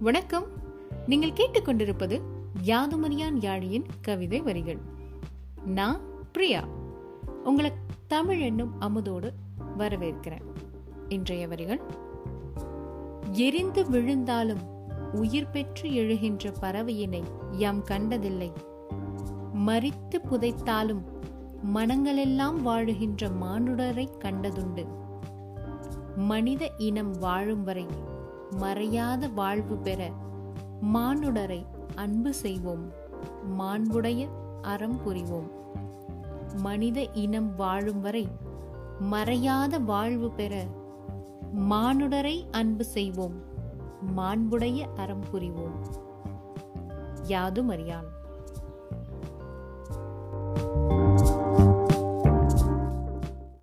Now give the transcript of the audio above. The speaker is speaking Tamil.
வணக்கம். நீங்கள் கேட்டுக்கொண்டிருப்பது யாதுமரியான் யாழியின் கவிதை வரிகள். நான் பிரியா. உங்களை தமிழ் என்னும் அமுதோடு வரவேற்கிறேன். இன்றைய வரிகள் எரிந்து விழுந்தாலும் உயிர் பெற்று எழுகின்ற பறவையினை யாம் கண்டதில்லை. மறித்து புதைத்தாலும் மனங்களெல்லாம் வாழுகின்ற மானுடரை கண்டதுண்டு. மனித இனம் வாழும் வரை மறையாத வாழ்வு பெற மானுடரை அன்பு செய்வோம். மாண்புடைய அறம் புரிவோம். மனித இனம் வாழும் வரை மறையாத வாழ்வு பெற மானுடரை அன்பு செய்வோம். மாண்புடைய அறம் புரிவோம். யாதும் அறியான்